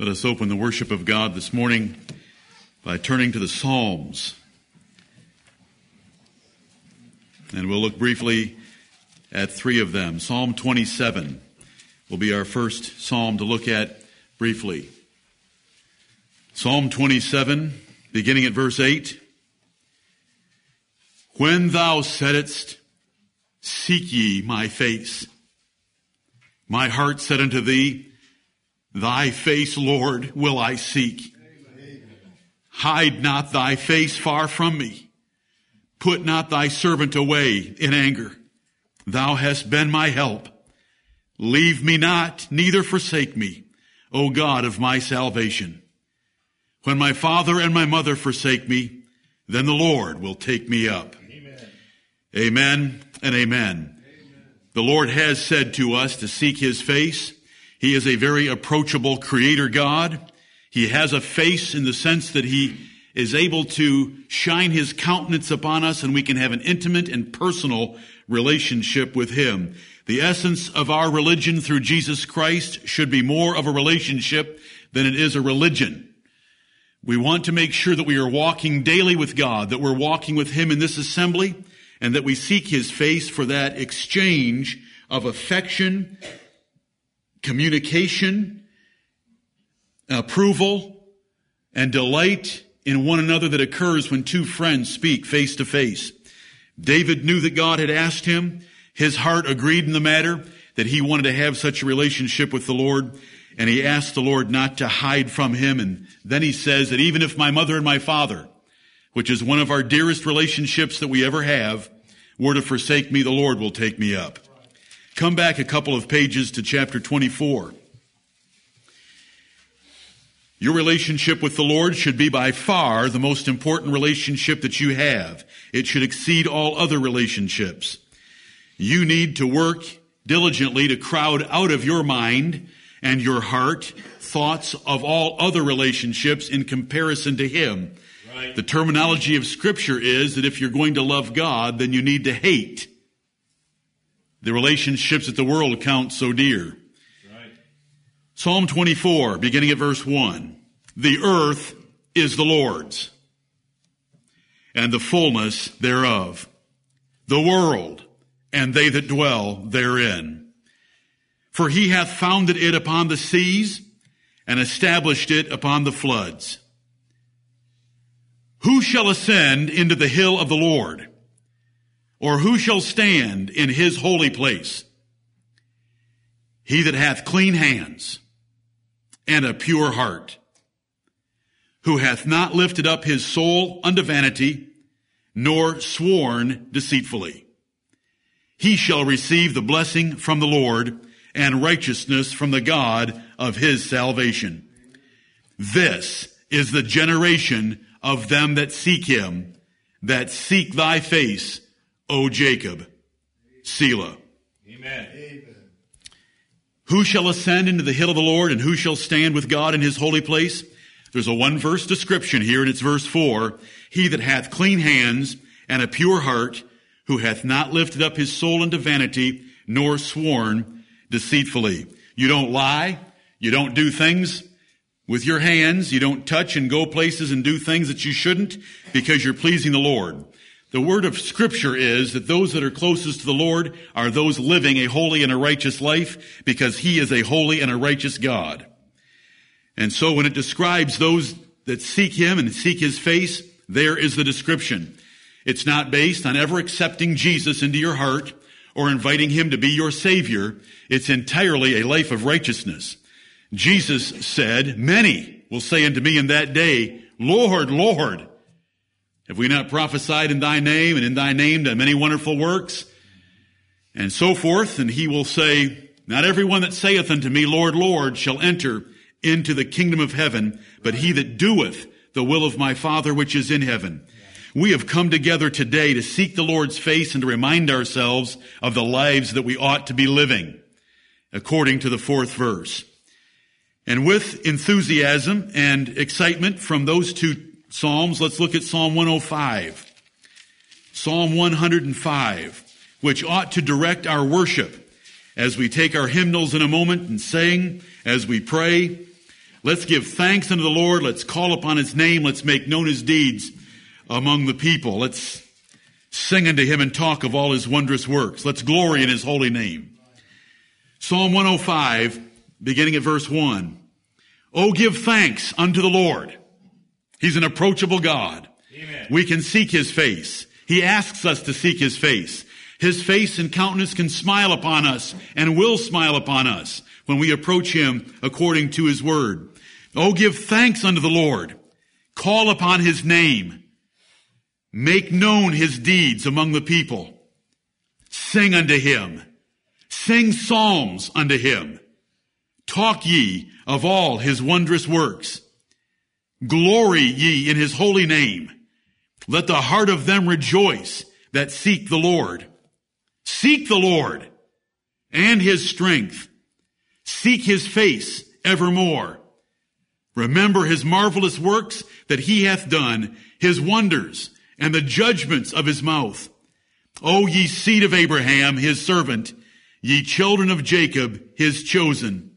Let us open the worship of God this morning by turning to the Psalms. And we'll look briefly at three of them. Psalm 27 will be our first psalm to look at briefly. Psalm 27, beginning at verse 8. When thou saidst, Seek ye my face, my heart said unto thee, Thy face, Lord, will I seek. Hide not thy face far from me. Put not thy servant away in anger. Thou hast been my help. Leave me not, neither forsake me, O God of my salvation. When my father and my mother forsake me, then the Lord will take me up. Amen, amen and amen. amen. The Lord has said to us to seek his face. He is a very approachable creator God. He has a face in the sense that he is able to shine his countenance upon us and we can have an intimate and personal relationship with him. The essence of our religion through Jesus Christ should be more of a relationship than it is a religion. We want to make sure that we are walking daily with God, that we're walking with him in this assembly, and that we seek his face for that exchange of affection communication, approval, and delight in one another that occurs when two friends speak face to face. David knew that God had asked him. His heart agreed in the matter that he wanted to have such a relationship with the Lord. And he asked the Lord not to hide from him. And then he says that even if my mother and my father, which is one of our dearest relationships that we ever have, were to forsake me, the Lord will take me up. Come back a couple of pages to chapter 24. Your relationship with the Lord should be by far the most important relationship that you have. It should exceed all other relationships. You need to work diligently to crowd out of your mind and your heart thoughts of all other relationships in comparison to Him. Right. The terminology of scripture is that if you're going to love God, then you need to hate the relationships that the world counts so dear. Right. Psalm 24, beginning at verse 1. The earth is the Lord's, and the fullness thereof, the world, and they that dwell therein. For he hath founded it upon the seas, and established it upon the floods. Who shall ascend into the hill of the Lord? Or who shall stand in his holy place? He that hath clean hands and a pure heart, who hath not lifted up his soul unto vanity, nor sworn deceitfully. He shall receive the blessing from the Lord and righteousness from the God of his salvation. This is the generation of them that seek him, that seek thy face, O Jacob. Selah. Amen. Who shall ascend into the hill of the Lord and who shall stand with God in his holy place? There's a one verse description here and it's verse four. He that hath clean hands and a pure heart, who hath not lifted up his soul unto vanity, nor sworn deceitfully. You don't lie. You don't do things with your hands. You don't touch and go places and do things that you shouldn't because you're pleasing the Lord. The word of scripture is that those that are closest to the Lord are those living a holy and a righteous life because he is a holy and a righteous God. And so when it describes those that seek him and seek his face, there is the description. It's not based on ever accepting Jesus into your heart or inviting him to be your savior. It's entirely a life of righteousness. Jesus said, many will say unto me in that day, Lord, Lord, have we not prophesied in thy name and in thy name done many wonderful works? And so forth. And he will say, not everyone that saith unto me, Lord, Lord, shall enter into the kingdom of heaven, but he that doeth the will of my Father which is in heaven. We have come together today to seek the Lord's face and to remind ourselves of the lives that we ought to be living, according to the fourth verse. And with enthusiasm and excitement from those two Psalms, let's look at Psalm 105. Psalm 105, which ought to direct our worship as we take our hymnals in a moment and sing, as we pray. Let's give thanks unto the Lord. Let's call upon his name. Let's make known his deeds among the people. Let's sing unto him and talk of all his wondrous works. Let's glory in his holy name. Psalm 105, beginning at verse 1. Oh, give thanks unto the Lord. He's an approachable God. Amen. We can seek his face. He asks us to seek his face. His face and countenance can smile upon us and will smile upon us when we approach him according to his word. Oh, give thanks unto the Lord. Call upon his name. Make known his deeds among the people. Sing unto him. Sing psalms unto him. Talk ye of all his wondrous works. Glory ye in his holy name. Let the heart of them rejoice that seek the Lord. Seek the Lord and his strength. Seek his face evermore. Remember his marvelous works that he hath done, his wonders and the judgments of his mouth. O ye seed of Abraham, his servant, ye children of Jacob, his chosen.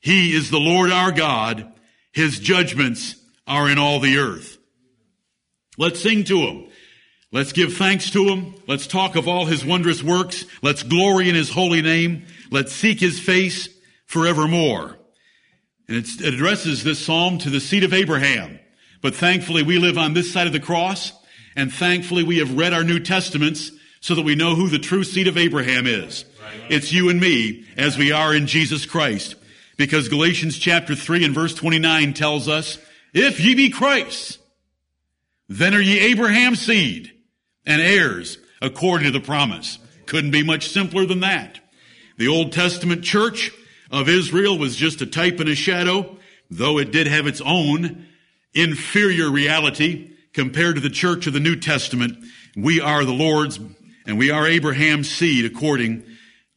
He is the Lord our God. His judgments are in all the earth. Let's sing to him. Let's give thanks to him. Let's talk of all his wondrous works. Let's glory in his holy name. Let's seek his face forevermore. And it addresses this psalm to the seed of Abraham. But thankfully we live on this side of the cross and thankfully we have read our New Testaments so that we know who the true seed of Abraham is. It's you and me as we are in Jesus Christ. Because Galatians chapter 3 and verse 29 tells us, if ye be Christ, then are ye Abraham's seed and heirs according to the promise. Couldn't be much simpler than that. The Old Testament church of Israel was just a type and a shadow, though it did have its own inferior reality compared to the church of the New Testament. We are the Lord's and we are Abraham's seed according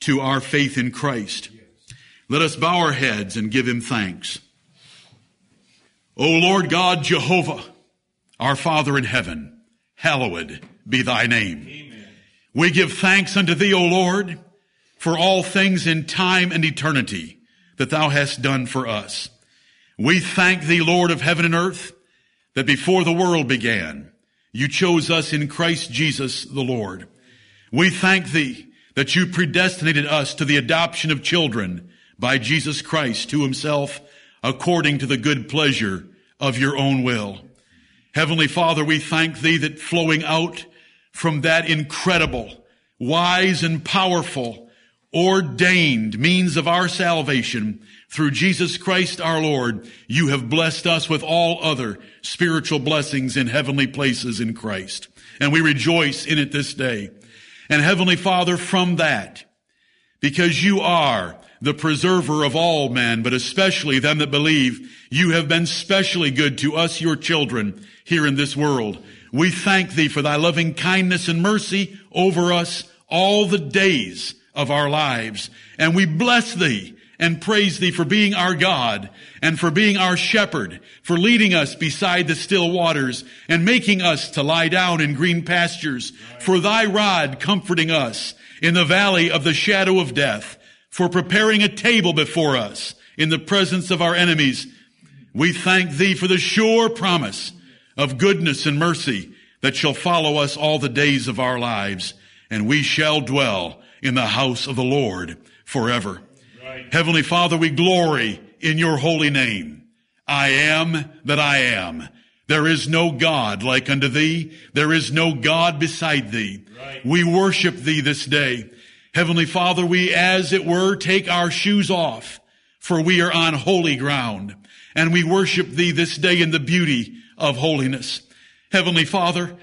to our faith in Christ. Let us bow our heads and give him thanks. O Lord God Jehovah, our Father in heaven, hallowed be thy name. Amen. We give thanks unto thee, O Lord, for all things in time and eternity that thou hast done for us. We thank thee, Lord of heaven and earth, that before the world began, you chose us in Christ Jesus the Lord. We thank thee that you predestinated us to the adoption of children by Jesus Christ to himself according to the good pleasure of your own will. Heavenly Father, we thank thee that flowing out from that incredible, wise and powerful, ordained means of our salvation through Jesus Christ our Lord, you have blessed us with all other spiritual blessings in heavenly places in Christ. And we rejoice in it this day. And Heavenly Father, from that, because you are the preserver of all men, but especially them that believe, you have been specially good to us, your children, here in this world. We thank thee for thy loving kindness and mercy over us all the days of our lives. And we bless thee and praise thee for being our God and for being our shepherd, for leading us beside the still waters and making us to lie down in green pastures, for thy rod comforting us in the valley of the shadow of death, for preparing a table before us in the presence of our enemies. We thank thee for the sure promise of goodness and mercy that shall follow us all the days of our lives, and we shall dwell in the house of the Lord forever. Right. Heavenly Father, we glory in your holy name. I am that I am. There is no God like unto thee. There is no God beside thee. Right. We worship thee this day. Heavenly Father, we as it were take our shoes off, for we are on holy ground, and we worship thee this day in the beauty of holiness. Heavenly Father,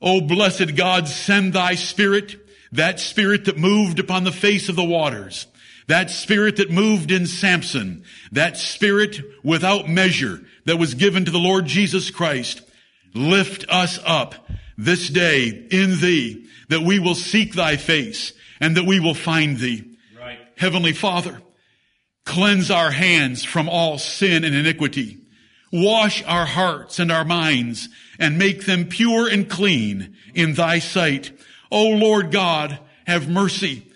O blessed God, send thy spirit, that spirit that moved upon the face of the waters, that spirit that moved in Samson, that spirit without measure that was given to the Lord Jesus Christ, lift us up this day in thee, that we will seek thy face and that we will find thee. Right. Heavenly Father, cleanse our hands from all sin and iniquity. Wash our hearts and our minds and make them pure and clean in thy sight. O Lord God, have mercy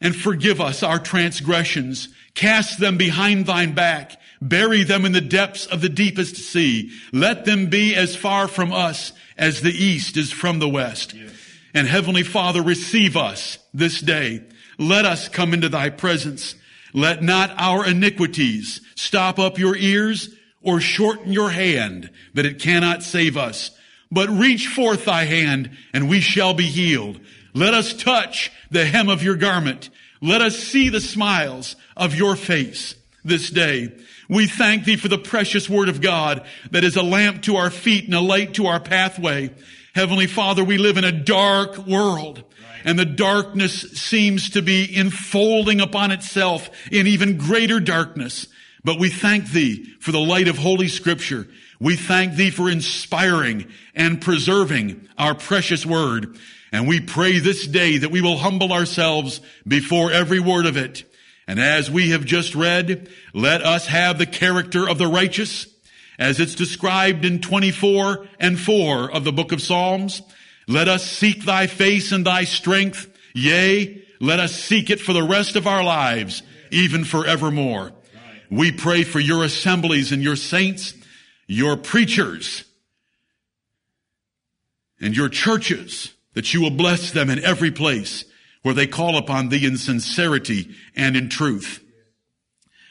and forgive us our transgressions. Cast them behind thine back. Bury them in the depths of the deepest sea. Let them be as far from us as the east is from the west. Yes. And Heavenly Father, receive us this day. Let us come into thy presence. Let not our iniquities stop up your ears or shorten your hand that it cannot save us. But reach forth thy hand and we shall be healed. Let us touch the hem of your garment. Let us see the smiles of your face this day. We thank thee for the precious word of God that is a lamp to our feet and a light to our pathway. Heavenly Father, we live in a dark world and the darkness seems to be enfolding upon itself in even greater darkness. But we thank thee for the light of Holy Scripture. We thank thee for inspiring and preserving our precious word. And we pray this day that we will humble ourselves before every word of it and as we have just read, let us have the character of the righteous as it's described in 24 and 4 of the book of Psalms. Let us seek thy face and thy strength. Yea, let us seek it for the rest of our lives, even forevermore. We pray for your assemblies and your saints, your preachers, and your churches, that you will bless them in every place where they call upon thee in sincerity and in truth.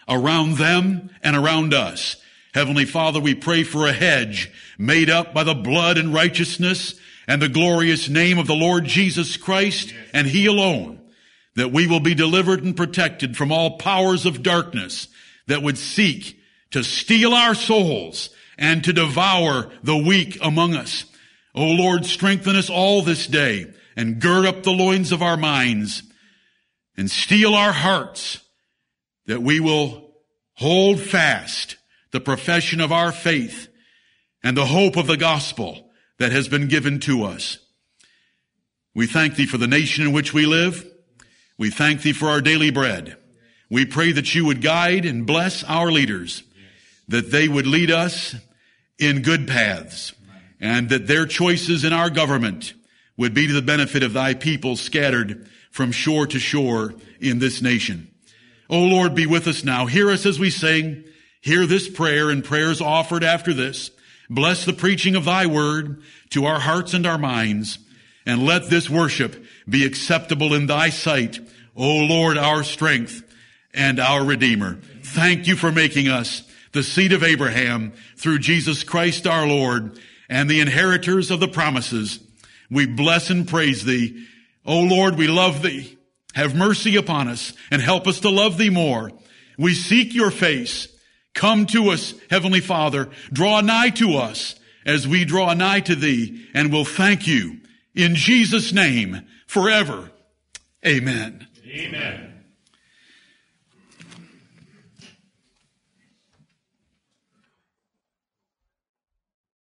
Around them and around us, Heavenly Father, we pray for a hedge made up by the blood and righteousness and the glorious name of the Lord Jesus Christ and He alone, that we will be delivered and protected from all powers of darkness that would seek to steal our souls and to devour the weak among us. O Lord, strengthen us all this day and gird up the loins of our minds and steel our hearts that we will hold fast the profession of our faith and the hope of the gospel that has been given to us. We thank thee for the nation in which we live. We thank thee for our daily bread. We pray that you would guide and bless our leaders, that they would lead us in good paths, and that their choices in our government would be to the benefit of thy people scattered from shore to shore in this nation. O Lord, be with us now. Hear us as we sing. Hear this prayer and prayers offered after this. Bless the preaching of thy word to our hearts and our minds. And let this worship be acceptable in thy sight. O Lord, our strength and our redeemer. Thank you for making us the seed of Abraham through Jesus Christ our Lord and the inheritors of the promises we bless and praise thee. O Lord, we love thee. Have mercy upon us and help us to love thee more. We seek your face. Come to us, Heavenly Father. Draw nigh to us as we draw nigh to thee and we'll thank you in Jesus' name forever. Amen. Amen.